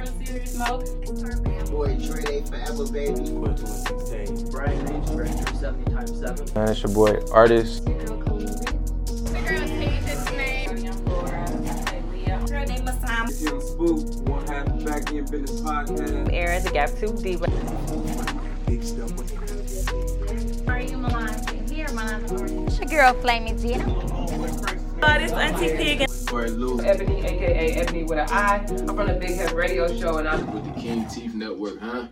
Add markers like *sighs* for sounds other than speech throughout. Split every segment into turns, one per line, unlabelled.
Real serious smoke.
Boy, Dre, forever, baby.
Brian Name, Stranger 70 times 7.
Man, it's your boy, artist.
The girl's Tasia's name. I'm Laura. Leah. Girl name is Sam.
Young Spook, one half back in business podcast.
Era, the Gap 2 Diva.
Are you Milan? Here, Milan.
It's your girl Flaming Gina.
Uh, this Auntie P again.
Boy, Lou
Ebony, aka Ebony with an I. I'm from the Big Head Radio Show, and I'm
with the King Teeth Network, huh?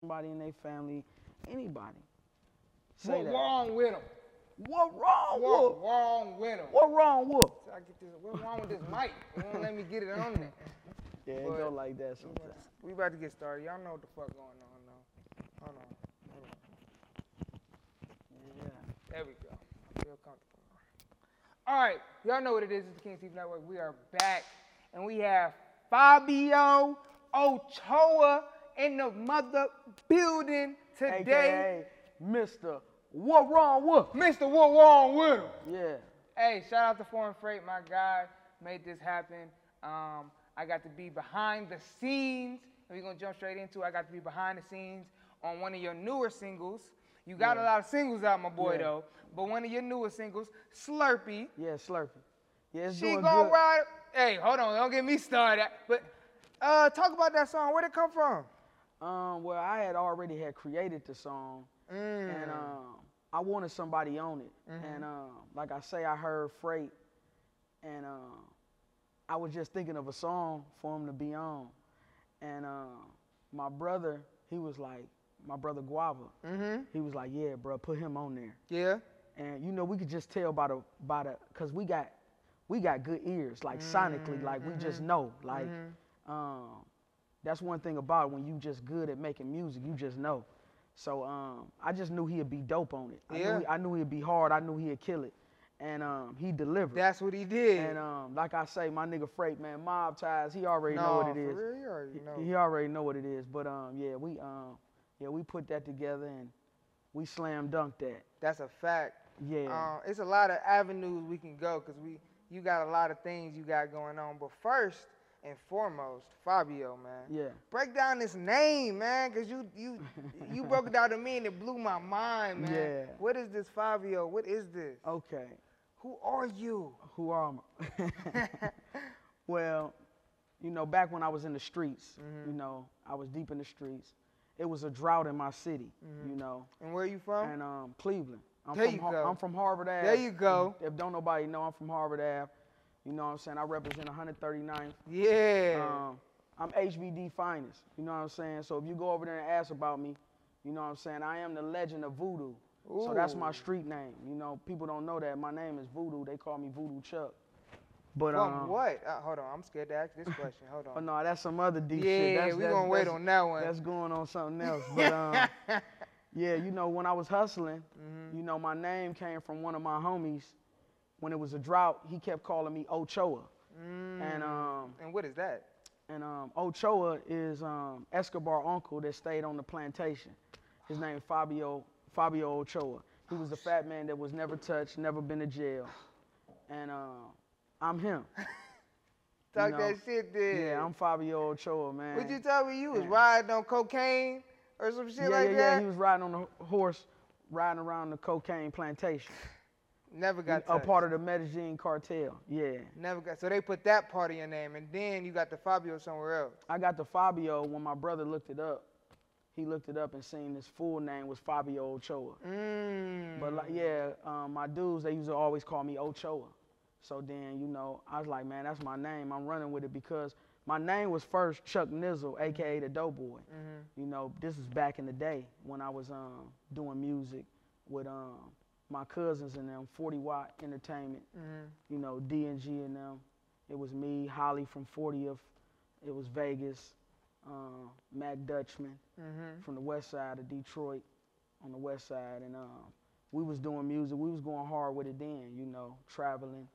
Somebody in their family, anybody. Say
What
that.
wrong with him?
What wrong
What
with?
wrong with him?
What wrong with?
I get this. What's wrong with this mic? It won't let me get it on there.
Yeah, it go like that sometimes.
We about to get started. Y'all know what the fuck going on now. Hold on. Hold on.
Yeah.
There we go. Feel comfortable. All right. Y'all know what it is. It's the King Steve Network. We are back. And we have Fabio Ochoa in the mother building today.
AKA Mr. What wrong with?
Mr. What wrong with him?
Yeah.
Hey, shout out to Foreign Freight, my guy, made this happen. Um, I got to be behind the scenes. We're gonna jump straight into. it. I got to be behind the scenes on one of your newer singles. You got a lot of singles out, my boy,
Yeah.
though. But one of your newest singles, Slurpee.
Yeah, Slurpee. Yeah, it's
She
doing
gonna
good.
ride. Hey, hold on, don't get me started. But uh, talk about that song. Where'd it come from?
Um, well, I had already had created the song,
Mm.
and um, I wanted somebody on it. And um, like I say, I heard Freight, and um, I was just thinking of a song for him to be on. And um, my brother, he was like, my brother Guava,
Mm-hmm.
he was like, yeah, bro, put him on there.
Yeah.
And you know, we could just tell by the by the, cause we got we got good ears, like sonically, like we just know, like. Um, that's one thing about it, when you just good at making music, you just know. So um, I just knew he'd be dope on it. I,
Yeah.
knew he, I knew he'd be hard. I knew he'd kill it, and um, he delivered.
That's what he did.
and um, like I say, my nigga Freight, man, mob ties. He already know what it
No,
is.
real, you already
He-
know.
He, already know what it is. But um, yeah, we um, yeah, we put that together and we slam dunked that.
That's a fact.
Yeah.
Um, it's a lot of avenues we can go because we you got a lot of things you got going on. But first and foremost, Fabio, man.
yeah.
Break down this name, man, because you you *laughs* you broke it down to me and it blew my mind, man.
Yeah.
What is this, Fabio? What is this?
Okay.
Who are you?
Who am I? *laughs* well, you know, back when I was in the streets,
Mm-hmm.
you know, I was deep in the streets. It was a drought in my city, you know,
And where are you from?
and um, Cleveland. I'm
There
from
you go.
I'm from Harvard Ave.
There you go.
If, don't nobody know, I'm from Harvard Ave. You know what I'm saying? I represent 139th.
yeah.
Um, I'm HBD finest. You know what I'm saying? So if you go over there and ask about me, you know what I'm saying? I am the legend of voodoo. So that's my street name. You know, people don't know that. My name is Voodoo. They call me Voodoo Chuck. But
from
um,
what? Uh, hold on, I'm scared to ask this *laughs* question. Hold on.
Oh no, that's some other deep
yeah,
shit. That's,
we
that's,
gonna wait on that one.
That's going on something else. *laughs* But um, yeah, you know, when I was hustling,
Mm-hmm.
you know, my name came from one of my homies. When it was a drought, he kept calling me Ochoa. And um,
and what is that?
and um, Ochoa is um, Escobar uncle that stayed on the plantation. His name Fabio Fabio Ochoa. He was a fat man that was never touched, never been to jail, and uh, I'm him. *laughs*
Talk
know,
that shit then.
Yeah, I'm Fabio Ochoa, man.
What you tell me you was
Yeah.
riding on cocaine or some shit
yeah,
like
yeah,
that?
yeah. He was riding on a horse, riding around the cocaine plantation. *sighs*
Never got
a
touched.
part of the Medellin cartel. Yeah.
Never got. So they put that part of your name, and then you got the Fabio somewhere else.
I got the Fabio when my brother looked it up. He looked it up and seen his full name was Fabio Ochoa.
Mm.
But like, yeah, um, my dudes they used to always call me Ochoa. So then, you know, I was like, man, that's my name. I'm running with it because my name was first Chuck Nizzle, aka the Doughboy. You know, this is back in the day when I was um, doing music with um, my cousins and them, 40 Watt Entertainment. You know, D and G and them. It was me, Holly from 40th. It was Vegas, uh, Mac Dutchman from the west side of Detroit, on the west side, and um, we was doing music. We was going hard with it then, you know, traveling,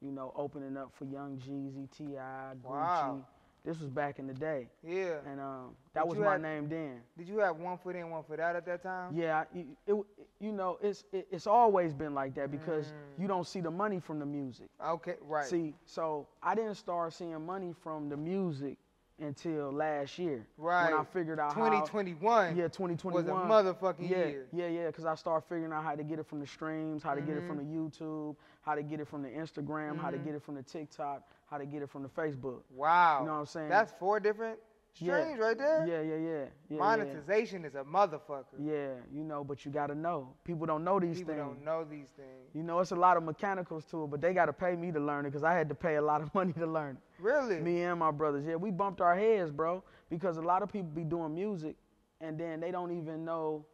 you know, opening up for Young Jeezy, T.I., Gucci,
Wow.
This was back in the day,
Yeah.
and um, that
But
was my
had-
name then.
Did you have one foot in, one foot out at that time?
Yeah, I- you- it, you know, it's it, it's always been like that because
Mm.
you don't see the money from the music.
Okay, right.
See, so I didn't start seeing money from the music until last year.
right.
When I figured out how.
2021
Yeah, 2021
was a motherfucking
yeah,
year.
Yeah, yeah, because I started figuring out how to get it from the streams, how to get it from the
Mm-hmm.
YouTube, how to get it from the Instagram, how to mm-hmm. get it from the TikTok, how to get it from the Facebook.
Wow.
You know what I'm saying?
That's four different
Yeah.
streams right there.
Yeah, yeah, yeah. yeah yeah.
Monetization is a motherfucker.
Yeah, you know, but you gotta know. People don't know these
People
things.
People don't know these things.
You know, it's a lot of mechanicals to it, but they gotta pay me to learn it because I had to pay a lot of *laughs* money to learn it.
Really?
Me and my brothers, yeah, we bumped our heads, bro, because a lot of people be doing music and then they don't even know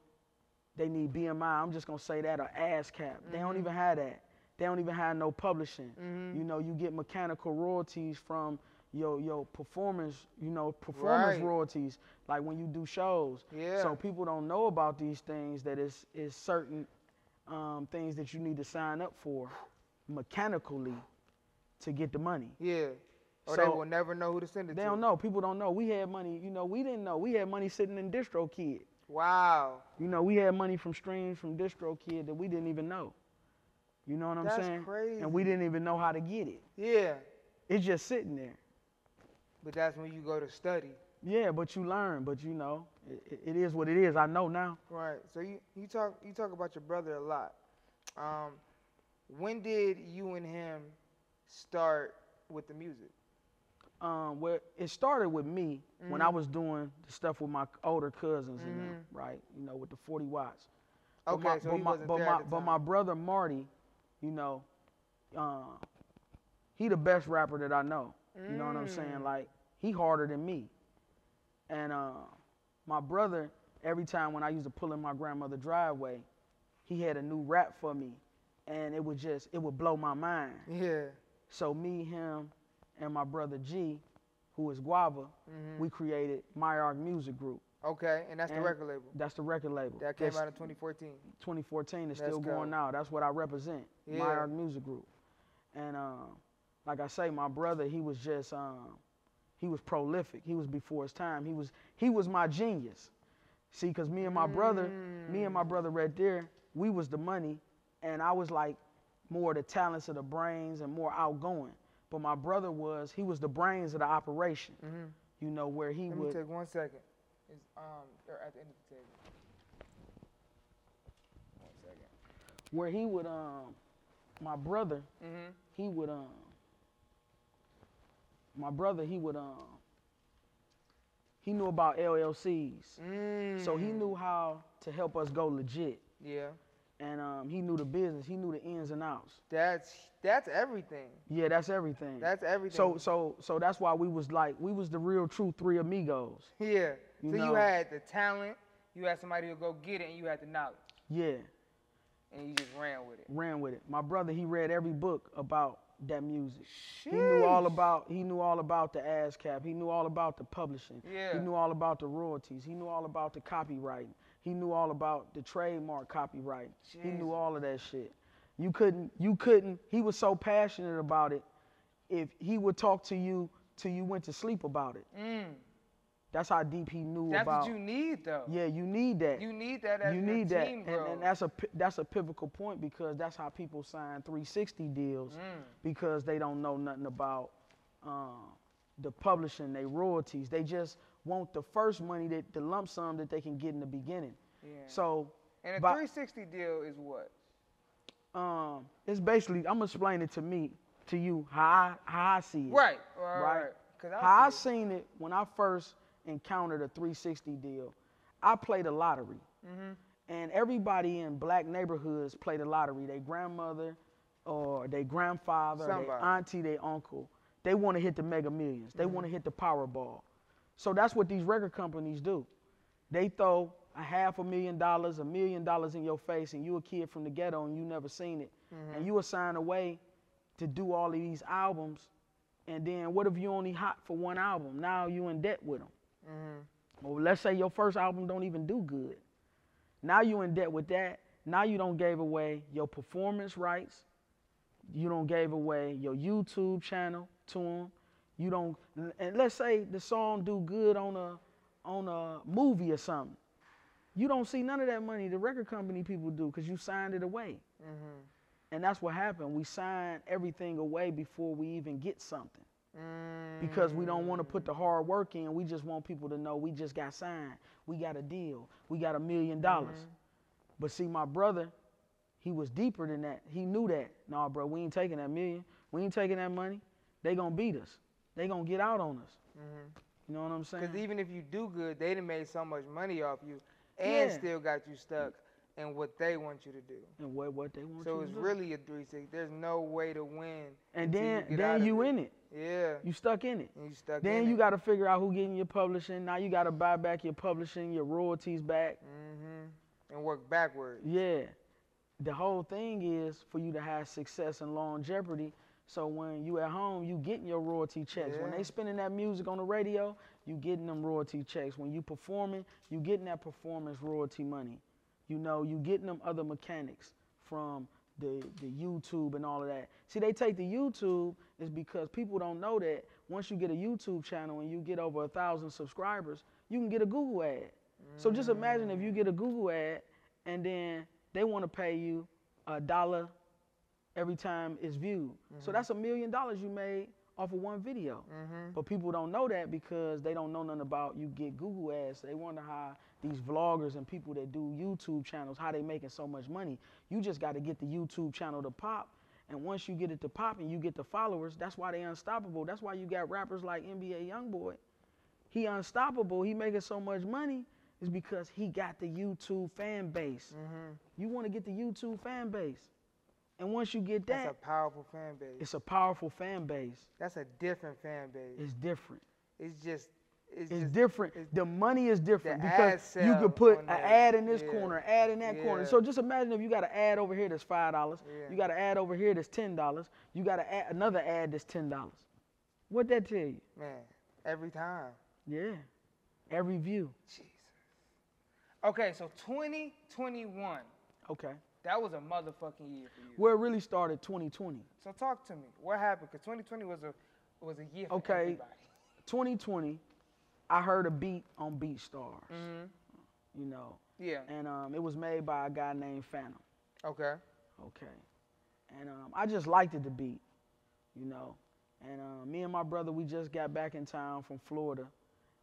they need BMI. I'm just gonna say that or ASCAP. They don't mm-hmm. even have that. They don't even have no publishing. You know, you get mechanical royalties from your your performance, you know, performance
Right.
royalties, like when you do shows.
Yeah.
So people don't know about these things that is is certain um, things that you need to sign up for mechanically to get the money.
Yeah. Or they will never know who to send it
They
to.
They don't know. People don't know. We had money, you know, we didn't know. We had money sitting in DistroKid.
Wow.
You know, we had money from streams from DistroKid that we didn't even know. You know what I'm
That's
saying? And we didn't even know how to get it.
Yeah.
It's just sitting there.
But that's when you go to study.
Yeah, but you learn. But you know, it, it is what it is. I know now.
Right. So you, you talk you talk about your brother a lot. Um, when did you and him start with the music?
Um, well, it started with me when
Mm-hmm.
I was doing the stuff with my older cousins and them, right? You know, with the 40 watts. But
Okay,
my,
so
but my, but my, but my brother Marty, you know, uh, he the best rapper that I know. You know what I'm saying?
Mm.
Like he harder than me. And uh, my brother, every time when I used to pull in my grandmother driveway, he had a new rap for me, and it would just it would blow my mind.
Yeah.
So me, him, and my brother G, who is Guava,
Mm-hmm.
we created My Arc Music Group.
Okay, and that's the record label.
That's the record label.
That came
That's
out in 2014.
2014 is
Let's
still going
go.
now. That's what I represent.
Yeah.
Music Group. And um, like I say, my brother, he was just um, he was prolific. He was before his time. He was he was my genius. See, cause me and my brother, me and my
Mm.
brother right there, we was the money, and I was like more the talents of the brains and more outgoing. But my brother was he was the brains of the operation. You know where he
Mm-hmm. Let me
would
take one second. It's, um, they're at the end of the table. One second.
where he would um my brother
Mm-hmm.
he would um my brother he would um he knew about LLCs.
Mm.
So he knew how to help us go legit.
Yeah.
And um, he knew the business. He knew the ins and outs.
That's that's everything.
Yeah, that's everything.
That's everything.
so so so that's why we was like we was the real true three amigos.
yeah.
you
so you had the talent, you had somebody to go get it, and you had the knowledge,
Yeah,
and you just ran with it.
ran with it. My brother he read every book about that music. He knew all about he knew all about the ASCAP. He knew all about the publishing.
Yeah.
He knew all about the royalties. He knew all about the copywriting. He knew all about the trademark copyright. He knew all of that shit. You couldn't you couldn't he was so passionate about it. If he would talk to you till you went to sleep about it.
Mm.
That's how deep he knew
That's
about That's
what you need, though.
Yeah, you need that.
You need that as
you need that,
team
and, and that's a that's a pivotal point because that's how people sign 360 deals
Mm.
because they don't know nothing about um, the publishing, they royalties. They just want the first money that the lump sum that they can get in the beginning.
Yeah.
So,
and a
by-
360 deal is what?
um, it's basically I'm gonna explain it to me to you how I how I see it.
Right. Right.
Right.
right. I
How I
see it.
seen it when I first encountered a 360 deal, I played a lottery.
Mm-hmm.
And everybody in black neighborhoods played the lottery. Their grandmother or their grandfather, their auntie, their uncle. They want to hit the mega millions. They
Mm-hmm.
want to hit the Powerball. So that's what these record companies do. They throw a half a million dollars, a million dollars in your face, and you a kid from the ghetto and you never seen it.
Mm-hmm.
And you assign away to do all of these albums. And then what if you only hot for one album? Now you in debt with them.
Mm-hmm.
Well, let's say your first album don't even do good. Now you in debt with that. Now you don't gave away your performance rights. You don't gave away your YouTube channel to them. You don't, and let's say the song do good on a on a movie or something. You don't see none of that money. The record company people do because you signed it away.
Mm-hmm.
And that's what happened. We signed everything away before we even get something
Mm.
because we don't want to put the hard work in. We just want people to know we just got signed. We got a deal. We got a million dollars. But see, my brother, he was deeper than that. He knew that. Nah, bro, we ain't taking that million. We ain't taking that money. They gonna beat us. They gonna get out on us. You know what I'm saying?
Because even if you do good, they done made so much money off you and
Yeah.
still got you stuck in what they want you to do.
and what what they want
So
you
it's
to do.
So it's really a 360. There's no way to win.
and then
you
then you
it.
in it.
Yeah.
You stuck in it.
And you stuck
Then you got to figure out who getting your publishing. Now you got to buy back your publishing, your royalties back.
Mm-hmm. And work backwards.
Yeah. The whole thing is for you to have success and longevity. So when you at home, you getting your royalty checks. When they spinning that music on the radio, you getting them royalty checks. When you performing, you getting that performance royalty money. You know, you getting them other mechanics from the the YouTube and all of that. See, they take the YouTube is because people don't know that once you get a YouTube channel and you get over a thousand subscribers, you can get a Google ad. So just imagine if you get a Google ad and then they want to pay you a dollar every time it's viewed. So mm-hmm. that's a million dollars you made off of one video. Mm-hmm. But people don't know that because they don't know nothing about you get Google ads. They wonder how these vloggers and people that do YouTube channels, how they making so much money. You just got to get the YouTube channel to pop. And once you get it to pop and you get the followers, that's why they unstoppable. That's why you got rappers like NBA Youngboy. He unstoppable. He making so much money is because he got the YouTube fan base. Mm-hmm. You want to get the YouTube fan base. And once you get that, That's
a powerful fan base.
it's a powerful fan base.
That's a different fan base.
It's different.
It's just. It's,
It's
just,
different.
it's-
the money is different because you could put an ad in this
Yeah.
corner, ad in that corner. So just imagine if you got an ad over here that's five dollars,
Yeah.
you got an ad over here that's ten dollars, you got ad, another ad that's ten dollars. What that tell you?
Man, every time.
Yeah, every view.
Jesus. Okay, so 2021.
Okay.
That was a motherfucking year for you.
Where it really started 2020.
So talk to me. What happened? Because 2020 was a was a year for
Okay.
everybody. *laughs*
2020, I heard a beat on BeatStars.
Mhm.
You know,
Yeah.
and um, it was made by a guy named Phantom.
Okay.
Okay. And um, I just liked it the beat, you know. And uh, me and my brother, we just got back in town from Florida.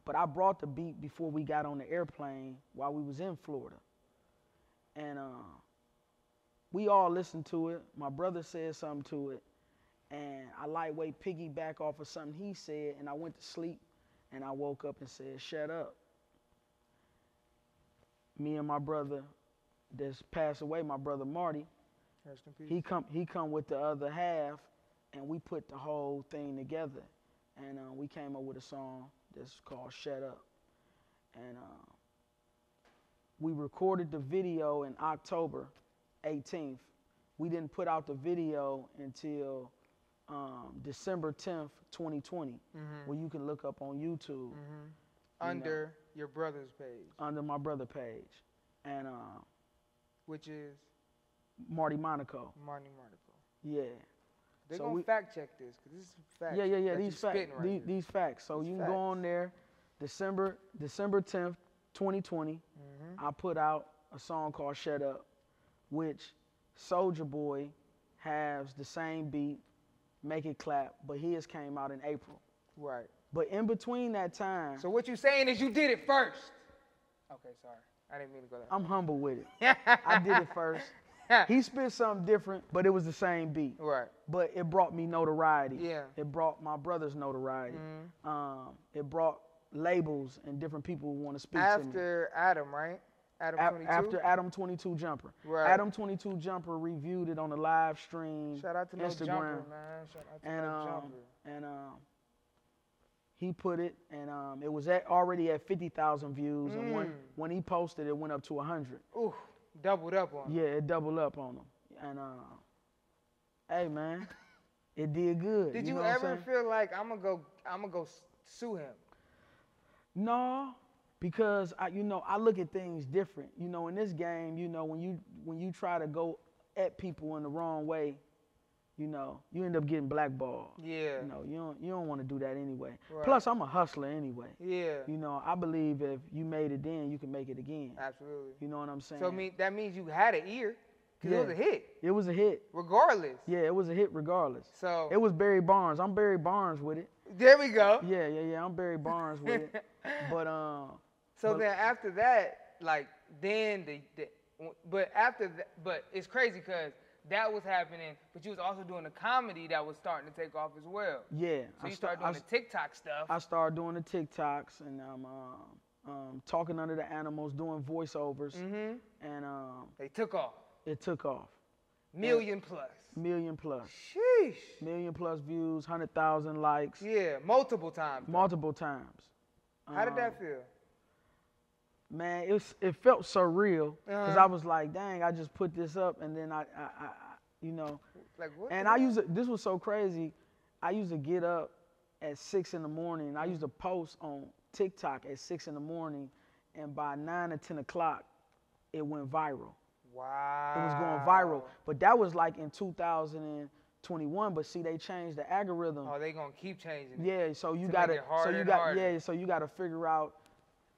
But I brought the beat before we got on the airplane while we was in Florida. And uh, we all listened to it. My brother said something to it. And I lightweight piggyback off of something he said. And I went to sleep. And I woke up and said, shut up. Me and my brother that's passed away, my brother Marty,
Rest in peace.
he come he come with the other half, and we put the whole thing together, and uh, we came up with a song that's called "Shut Up," and uh, we recorded the video in October 18th. We didn't put out the video until um, December 10th, 2020, where you can look up on YouTube
Under your brother's page,
under my brother page, and uh,
which is
Marty Monaco.
Marty Monaco.
Yeah.
They're
So
gonna
we-
fact check this because this is facts.
Yeah, yeah, yeah. These facts.
right
these, these facts. So
These
you can go on there, December December tenth, 2020.
Mm-hmm.
I put out a song called "Shut Up," which Soulja Boy has the same beat, make it clap, but his came out in April.
Right.
But in between that time,
So what you saying is you did it first. Okay, sorry. I didn't mean to go there.
I'm humble with it. *laughs* I did it first. He spit something different, but it was the same beat.
right.
But it brought me notoriety.
Yeah.
It brought my brother's notoriety. Mm-hmm. Um, it brought labels and different people who want to speak to me.
After Adam, right? Adam
Af-
22.
After Adam 22 Jumper.
Right.
Adam 22 Jumper reviewed it on the live stream.
Shout out to
Instagram.
Jumper, man. Shout out to
And um,
Jumper.
and um, he put it, and um, it was at, already at 50,000 views. And when
Mm.
when he posted, it went up to 100.
Ooh, doubled up on.
Yeah, it doubled up on him. And uh, hey man, it did good.
Did you,
know
ever feel like I'm gonna go? I'm gonna go sue him?
No, because I, you know, I look at things different. You know, in this game, you know, when you when you try to go at people in the wrong way, you know, you end up getting blackballed.
Yeah.
You know, you don't you don't want to do that anyway.
Right.
Plus, I'm a hustler anyway.
Yeah.
You know, I believe if you made it then, you can make it again.
Absolutely.
You know what I'm saying?
So mean that means you had an ear, cause it was a hit,
it was a hit.
regardless.
Yeah, it was a hit regardless.
So
It was Barry Barnes. I'm Barry Barnes with it.
there we go.
Yeah, yeah, yeah. I'm Barry Barnes with it. *laughs* But um,
So
But-
then after that, like then the, the but after that, but it's crazy because that was happening, but you was also doing a comedy that was starting to take off as well.
yeah.
So
I
you
sta-
started doing
s-
the TikTok stuff.
I started doing the TikToks and um, um, um, talking under the animals, doing voiceovers,
mm-hmm.
and um,
They took off.
it took off.
Million plus.
Million plus,
Sheesh.
million plus views, hundred thousand likes,
Yeah, multiple times.
multiple times.
How did
Um,
that feel?
Man, it was, it felt surreal because
Uh-huh.
I was like, dang, I just put this up and then I, I, I you know,
Like what?
and I used to, this was so crazy. I used to get up at six in the morning. I used to post on TikTok at six in the morning, and by nine or ten o'clock, it went viral.
Wow.
It was going viral. But that was like in 2021. But see, they changed the algorithm.
Oh, they gonna keep changing. it.
Yeah, so you
To
gotta, so you got,
harder.
yeah, so you gotta figure out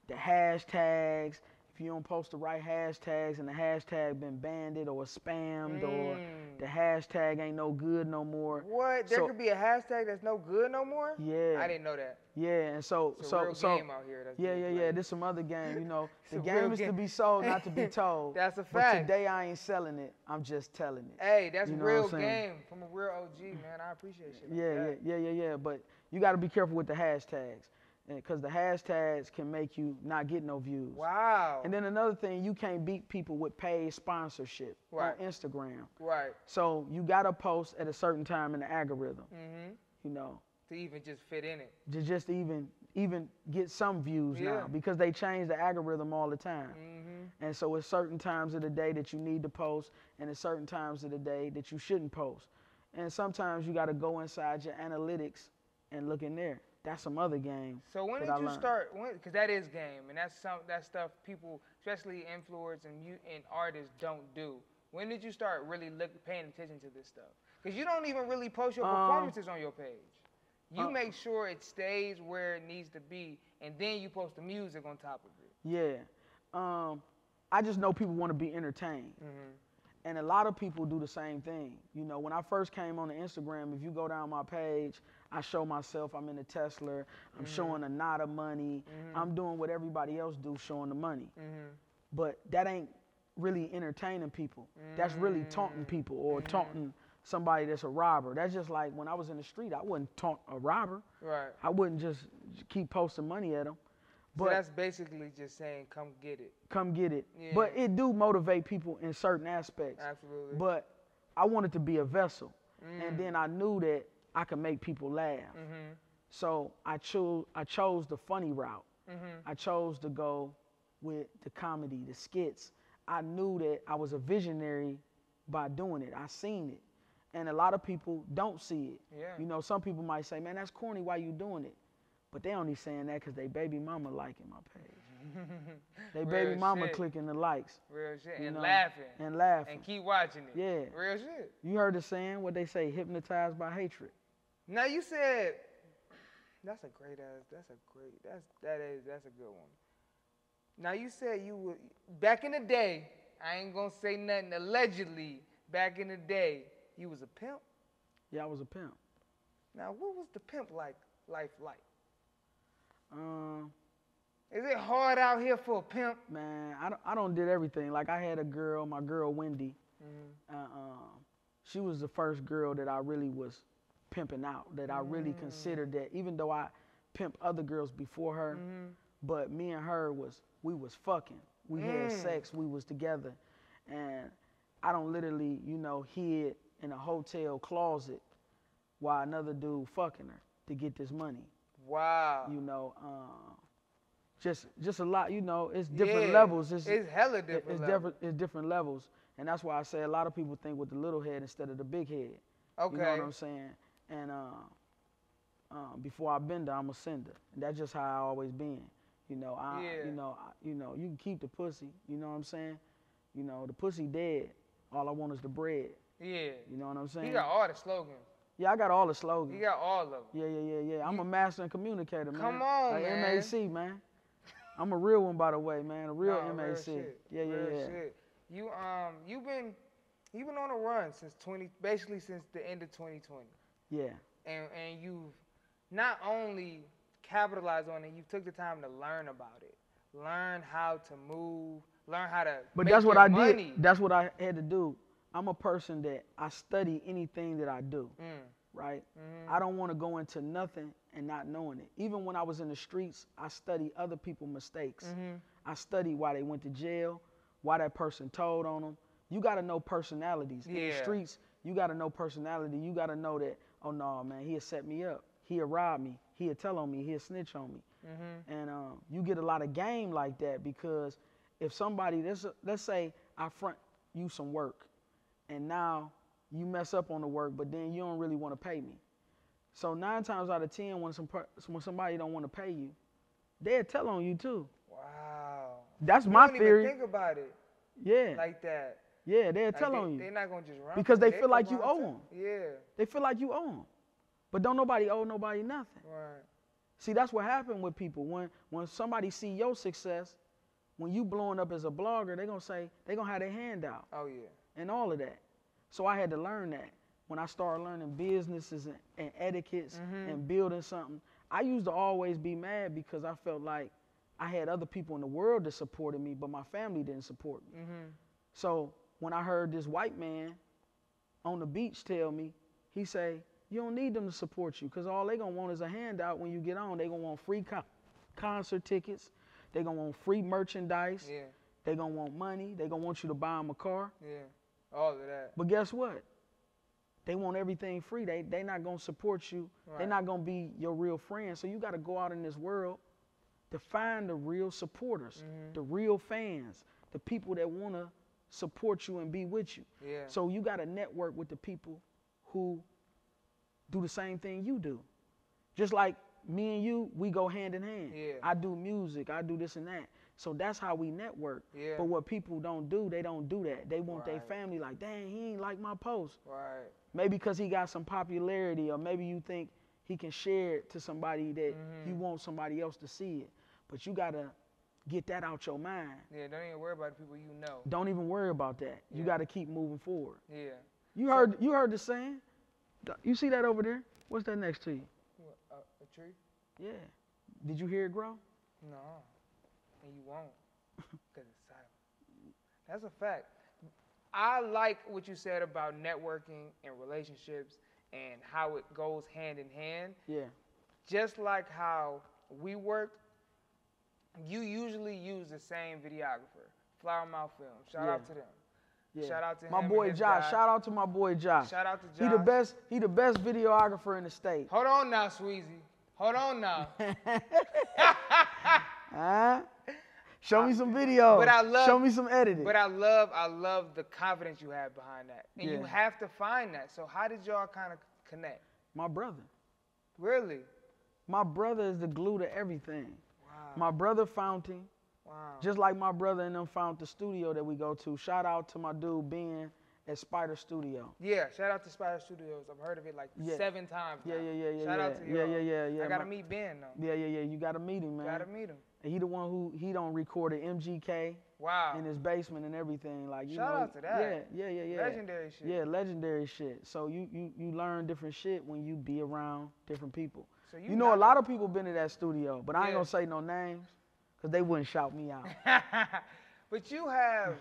the hashtags. If you don't post the right hashtags and the hashtag been banned or spammed or
Mm.
the hashtag ain't no good no more.
What? There
So-
could be a hashtag that's no good no more.
Yeah.
I didn't know that.
Yeah, and so,
It's
so, so,
game.
Yeah, yeah, yeah. There's some other game, you know. *laughs* The game is to be sold, not to be *laughs* told.
That's a fact.
But today I ain't selling it. I'm just telling it.
Hey, that's
You know
real game from a real OG, man. I appreciate like
Yeah,
that.
yeah, yeah, yeah, yeah. But you got to be careful with the hashtags, because the hashtags can make you not get no views.
Wow.
And then another thing, you can't beat people with paid sponsorship
Right.
on Instagram.
right.
So you got to post at a certain time in the algorithm.
Mm-hmm.
You know,
To even just fit in it.
to just even even get some views
Yeah.
now because they change the algorithm all the time.
Mm-hmm.
And so it's certain times of the day that you need to post, and it's certain times of the day that you shouldn't post. And sometimes you got to go inside your analytics and look in there. That's some other game.
So when did
I
you
learned.
start? Because that is game, and that's some that stuff people, especially influencers and and artists, don't do. When did you start really look, paying attention to this stuff? Because you don't even really post your
Um,
performances on your page. You
uh,
make sure it stays where it needs to be, and then you post the music on top of it.
Yeah. Um, I just know people want to be entertained.
Mm-hmm.
And a lot of people do the same thing. You know, when I first came on the Instagram, if you go down my page, I show myself I'm in a Tesla, I'm
Mm-hmm.
showing a knot of money, I'm doing what everybody else do, showing the money.
Mm-hmm.
But that ain't really entertaining people. That's really taunting people or taunting somebody that's a robber. That's just like when I was in the street, I wouldn't taunt a robber.
Right.
I wouldn't just keep posting money at them.
So
But
that's basically just saying, "Come get it."
come get it.
Yeah.
But it do motivate people in certain aspects.
Absolutely.
But I wanted to be a vessel.
Mm.
And then I knew that I could make people laugh.
Mm-hmm.
So I chose I chose the funny route.
Mm-hmm.
I chose to go with the comedy, the skits. I knew that I was a visionary by doing it. I seen it. And a lot of people don't see it.
Yeah.
You know, some people might say, man, that's corny, why you doing it? But they only saying that because they baby mama liking my page. *laughs* They baby
Real
mama
shit.
clicking the likes
Real shit. And
know,
laughing.
and laughing.
And keep watching it.
Yeah.
Real shit.
You heard the saying, what they say, hypnotized by hatred.
Now you said that's a great ass. That's a great. That's that is that's a good one. Now you said you were back in the day. I ain't gonna say nothing. Allegedly, back in the day, you was a pimp.
Yeah, I was a pimp.
Now what was the pimp like life like?
Um,
Is it hard out here for a pimp?
man, I don't, I don't did everything. Like I had a girl, my girl Wendy.
Mm-hmm.
Uh, um, she was the first girl that I really was pimping out. That I really
Mm.
considered that, even though I pimped other girls before her,
Mm-hmm.
but me and her was we was fucking. We had
Mm.
sex. We was together, and I don't literally, you know, hid in a hotel closet while another dude fucking her to get this money.
Wow.
you know, um, just just a lot, you know, it's different
Yeah,
levels. It's,
it's hella different
It's different. It's different levels, and that's why I say a lot of people think with the little head instead of the big head.
Okay.
You know what I'm saying? And um, um, before I bend her, I'm a sender, and that's just how I always been. You know, I,
Yeah.
you know, I, you know, you can keep the pussy. You know what I'm saying? You know, the pussy dead. All I want is the bread.
Yeah.
You know what I'm saying?
He got all the slogans.
Yeah, I got all the slogans.
He got all of them.
Yeah, yeah, yeah, yeah. I'm a master and communicator, man.
Come on,
like
man.
MAC, man. I'm a real one, by the way, man. A real
Nah,
MAC.
shit.
Yeah, yeah,
Real
yeah.
shit. You um you've been you've been on a run since 20 basically since the end of 2020.
Yeah,
And and you've not only capitalized on it, you took the time to learn about it. Learn how to move, learn how to
but that's what I
money.
did. That's what I had to do. I'm a person that I study anything that I do,
Mm,
right?
mhm.
I don't want to go into nothing and not knowing it. Even when I was in the streets, I study other people's mistakes.
Mhm.
I study why they went to jail, why that person told on them. You got to know personalities. In the streets, you got to know personality. You got to know that, oh no, man, he'll set me up. He'll rob me. He'll tell on me. He'll snitch on me.
Mhm.
And um, you get a lot of game like that because if somebody, let's, let's say I front you some work and now you mess up on the work, but then you don't really want to pay me. So nine times out of ten, when some when somebody don't want to pay you, they'll tell on you too.
Wow.
That's
You
my
don't
theory.
Even think about it
yeah,
like that.
yeah, they'll
Like
tell
they,
on you
They're not gonna just run
Because
from
they feel like you owe them.
Yeah.
they feel like you owe them, but don't nobody owe nobody nothing.
Right.
See, that's what happened with people when when somebody see your success, when you blowing up as a blogger, they're gonna say they're gonna have their hand out
Oh yeah.
And all of that. So I had to learn that when I started learning businesses and, and etiquettes
Mhm.
and building something. I used to always be mad because I felt like I had other people in the world that supported me, but my family didn't support me.
Mhm.
So when I heard this white man on the beach tell me, he say, you don't need them to support you because all they gonna want is a handout when you get on. They gonna want free co- concert tickets. They gonna want free merchandise.
Yeah.
They gonna want money. They gonna want you to buy them a car.
Yeah. All of that.
But guess what? They want everything free. They they not gonna support you. They're not gonna be your real friend. So you got to go out in this world to find the real supporters,
Mm-hmm.
the real fans, the people that wanna support you and be with you.
Yeah.
So you got to network with the people who do the same thing you do. Just like me and you, we go hand in hand.
Yeah.
I do music, I do this and that. So that's how we network.
Yeah.
But what people don't do, they don't do that. They want their family like, dang, he ain't like my post.
Right.
Maybe because he got some popularity, or maybe you think he can share it to somebody that
Mm-hmm.
you want somebody else to see it. But you gotta get that out your mind.
Yeah. Don't even worry about the people you know.
Don't even worry about that. You gotta keep moving forward.
Yeah.
You heard you heard the saying? You see that over there? What's that next to you?
What, a, a tree?
Yeah. Did you hear it grow?
No. And you won't. Because it's silent. That's a fact. I like what you said about networking and relationships and how it goes hand in hand.
Yeah.
Just like how we work, you usually use the same videographer, Flower Mouth Film. Shout out to them.
Yeah.
Shout out to
my boy Josh.
guy.
Shout out to my boy Josh.
Shout out to Josh.
He the best. He the best videographer in the state.
Hold on now, Sweezy. Hold on now. *laughs* *laughs*
Huh? Show me some video.
but I love-
Show me some editing.
But I love, I love the confidence you have behind that, and you have to find that. So how did y'all kind of connect?
my brother.
Really?
My brother is the glue to everything.
Wow.
My brother found him.
wow.
Just like my brother and them found the studio that we go to. Shout out to my dude Ben at Spider Studio.
Yeah, shout out to Spider Studios. I've heard of it like
Yeah.
seven times.
Yeah,
now.
yeah, yeah, yeah,
Shout
yeah.
out to
Yeah,
y'all.
yeah, yeah, yeah,
I gotta
my-
meet Ben though.
Yeah, yeah, yeah. You gotta meet him, man.
Gotta meet him.
And he the one who he don't record at MGK
Wow.
in his basement and everything. Like you
Shout
know,
out to that.
Yeah, yeah, yeah, yeah.
Legendary shit.
Yeah, legendary shit. So you you you learn different shit when you be around different people.
So
You,
you
know, a lot of people been to that studio, but I ain't
Yeah.
gonna say no names, cause they wouldn't shout me out. *laughs*
but you have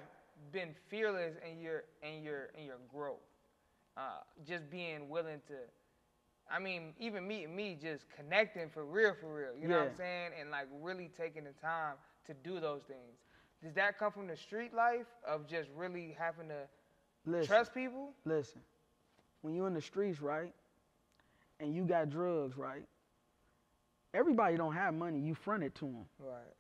been fearless in your in your in your growth. Uh, just being willing to I mean, even meeting me just connecting for real for real. You know what I'm saying? And like really taking the time to do those things. Does that come from the street life of just really having to
Listen,
trust people?
listen. When you're in the streets, right, and you got drugs, right. Everybody don't have money. You front it to them,
Right.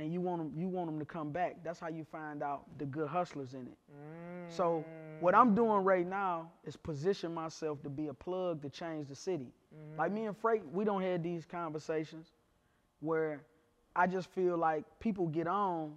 And you want them. You want them to come back. That's how you find out the good hustlers in it. So what I'm doing right now is position myself to be a plug to change the city. Mm-hmm. Like me and Freight, we don't have these conversations where I just feel like people get on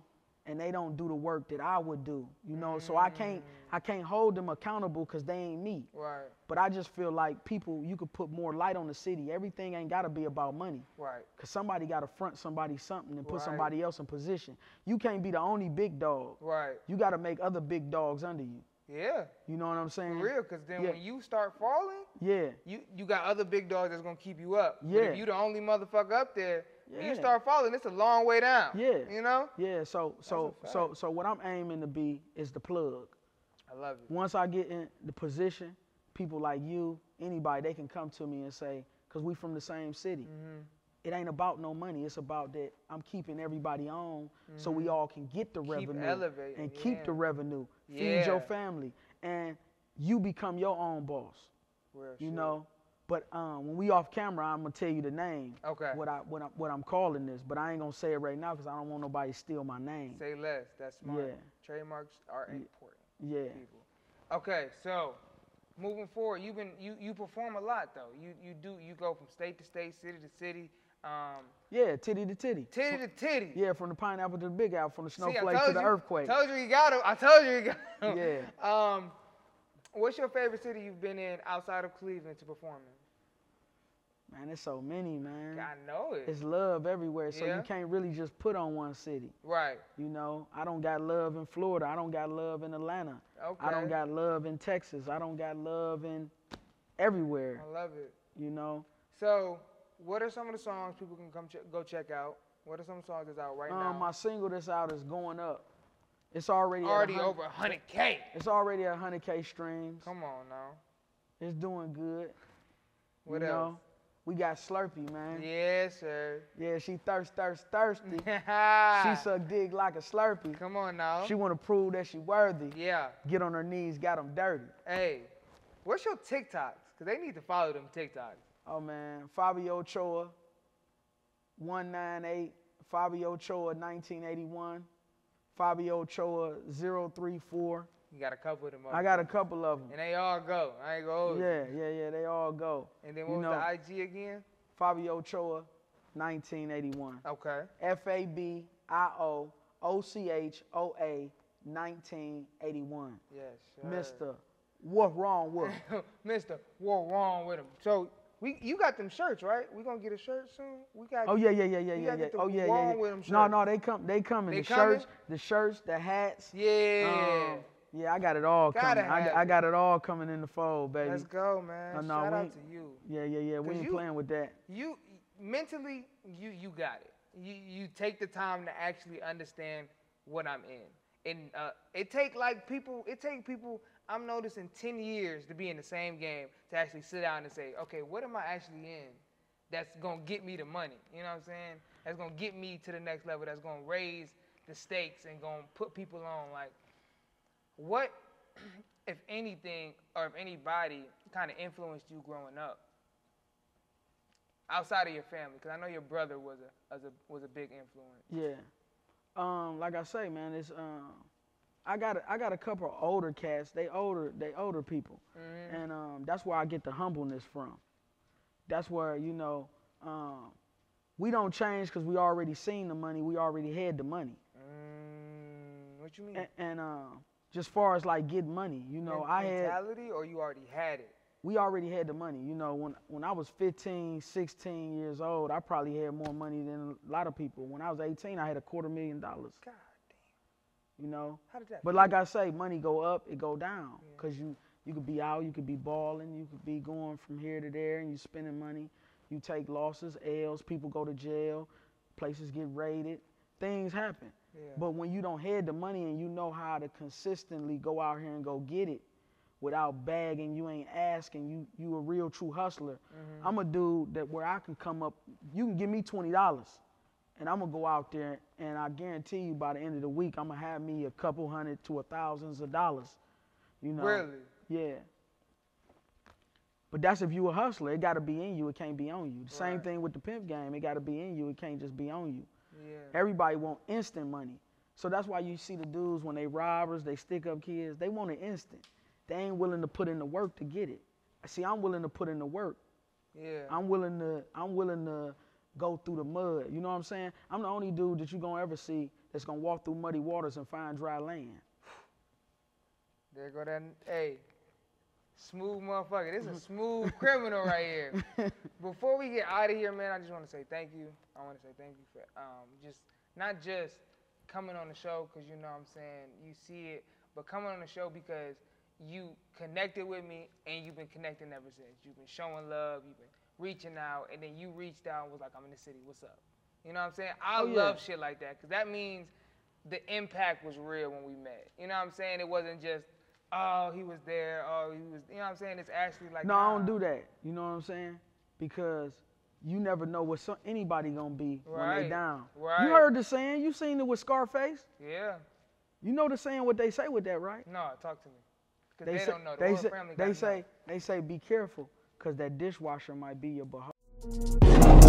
and they don't do the work that I would do. You know, so I can't mm. I can't hold them accountable because they ain't me.
Right.
But I just feel like people, you could put more light on the city. Everything ain't gotta be about money.
Right.
Cause somebody gotta front somebody something and put
Right.
somebody else in position. You can't be the only big dog.
Right.
You gotta make other big dogs under you.
Yeah.
You know what I'm saying?
For real, because then
Yeah.
when you start falling,
Yeah.
you you got other big dogs that's gonna keep you up. But
Yeah.
if you the only motherfucker up there, when you start falling, it's a long way down.
Yeah.
You know?
Yeah. So so so so what I'm aiming to be is the plug.
I love it.
Once I get in the position, people like you, anybody, they can come to me and say, cause we from the same city.
Mm-hmm.
It ain't about no money. It's about that I'm keeping everybody on so we all can get the
Mm-hmm. Keep
revenue
elevating,
and keep the
yeah.
revenue. Feed
Yeah.
your family and you become your own boss.
Real
You know. But um, when we off camera, I'm gonna tell you the name.
Okay.
What I what I what I'm calling this, but I ain't gonna say it right now because I don't want nobody to steal my name.
Say less. That's smart.
Yeah.
Trademarks are important.
Yeah.
People. Okay, so moving forward, you've been you you perform a lot though. You you do you go from state to state, city to city, um,
Yeah, titty to titty.
titty to titty.
Yeah, from the pineapple to the big apple, from the
See,
snowflake to the
you-
earthquake.
Told you you got him. I told you you got him.
Yeah. *laughs*
Um, what's your favorite city you've been in outside of Cleveland to perform in?
Man, there's so many, man.
I know it.
It's love everywhere, so
Yeah.
you can't really just put on one city.
right.
You know, I don't got love in Florida. I don't got love in Atlanta.
Okay.
I don't got love in Texas. I don't got love in everywhere.
I love it.
You know,
So, what are some of the songs people can come ch- go check out? What are some songs that's out right now?
um, my single that's out is going up. It's already
Already over 100K.
It's already at 100k streams.
Come on now.
It's doing good.
What
you
else?
know, we got Slurpee, man.
Yes, sir.
Yeah, she thirst, thirst, thirsty. *laughs* she suck dick like a Slurpee.
Come on now.
She want to prove that she worthy.
yeah.
Get on her knees, got them dirty.
Hey, what's your TikToks? Because they need to follow them TikToks.
Oh man, Fabio Ochoa, 198, Fabio Ochoa 1981, Fabio Ochoa 034.
You got a couple of them.
I got a couple of them.
And they all go. I ain't go.
Yeah, yeah, yeah, they all go.
And then
You
what
know-
the IG again?
Fabio Ochoa 1981.
Okay.
F A B I O O C H O A 1981.
Yes, sir.
Mr. What wrong with? him? *laughs*
Mister, what wrong with him? So we, you got them shirts, right? We gonna get a shirt soon. We got.
Oh yeah, yeah, yeah, yeah, yeah, yeah. Oh yeah, yeah, yeah. No, no, they come, they come in
They
the
coming?
shirts, the shirts, the hats.
Yeah.
Um, yeah, I got it all
Gotta
coming. I, I got it all coming in the fold, baby.
Let's go, man.
Oh, no,
Shout out to you.
Yeah, yeah, yeah. We ain't
you-
playing with that.
You mentally, you you got it. You you take the time to actually understand what I'm in, and uh, it take like people. It take people. I'm noticing 10 years to be in the same game to actually sit down and say, okay, what am I actually in? That's gonna get me the money. You know what I'm saying? That's gonna get me to the next level. That's gonna raise the stakes and gonna put people on. Like, what, *clears throat* if anything, or if anybody, kind of influenced you growing up? outside of your family? Because I know your brother was a, was a was a big influence.
Yeah. Um, like I say, man, it's um, I got a, I got a couple of older cats. They older, they older people,
Mm-hmm.
and um, that's where I get the humbleness from. That's where you know, um, we don't change because we already seen the money. We already had the money,
Mm, what you mean?
and, and um, just far as like getting money, you know, I had
mentality, or you already had it.
we already had the money. You know, when when I was 15, 16 years old, I probably had more money than a lot of people. When I was 18, I had a quarter million dollars.
God.
You know,
How did that?
but like I say, money go up, it go down, cause you you could be out, you could be balling, you could be going from here to there, and you spending money. You take losses, L's, people go to jail, places get raided, things happen.
Yeah.
But when you don't have the money and you know how to consistently go out here and go get it without bagging, you ain't asking, you you a real true hustler.
Mm-hmm.
I'm a dude that where I can come up, you can give me twenty dollars, and I'm gonna go out there and I guarantee you by the end of the week I'm gonna have me a couple hundred to a thousands of dollars. You know.
Really?
Yeah. But that's if you a hustler. It gotta be in you. It can't be on you. The same thing with the pimp game. It gotta be in you. It can't just be on you.
Yeah.
Everybody want instant money. So that's why you see the dudes when they robbers, they stick up kids, they want it instant. They ain't willing to put in the work to get it. See, I'm willing to put in the work.
Yeah.
I'm willing to I'm willing to go through the mud. You know what I'm saying? I'm the only dude that you're gonna ever see that's gonna walk through muddy waters and find dry land.
There go that. Hey, smooth motherfucker. This is a smooth *laughs* criminal right here. *laughs* Before we get out of here, man, I just want to say thank you. I want to say thank you for um, just not just coming on the show because you know what I'm saying you see it, but coming on the show because you connected with me and you've been connecting ever since. You've been showing love. You've been reaching out, and then you reached out and was like, "I'm in the city. What's up?" You know what I'm saying? I
Oh, yeah.
love shit like that because that means the impact was real when we met. You know what I'm saying? It wasn't just, oh, he was there, oh, he was, you know what I'm saying? It's actually like,
No, I don't do that. You know what I'm saying? Because you never know what some, anybody gonna be when they down.
right.
You heard the saying. You seen it with Scarface.
Yeah.
You know the saying what they say with that, right?
No, talk to me. Because they,
say,
don't know. The
they say,
family
they say,
know.
they say, be careful, cause that dishwasher might be your beho-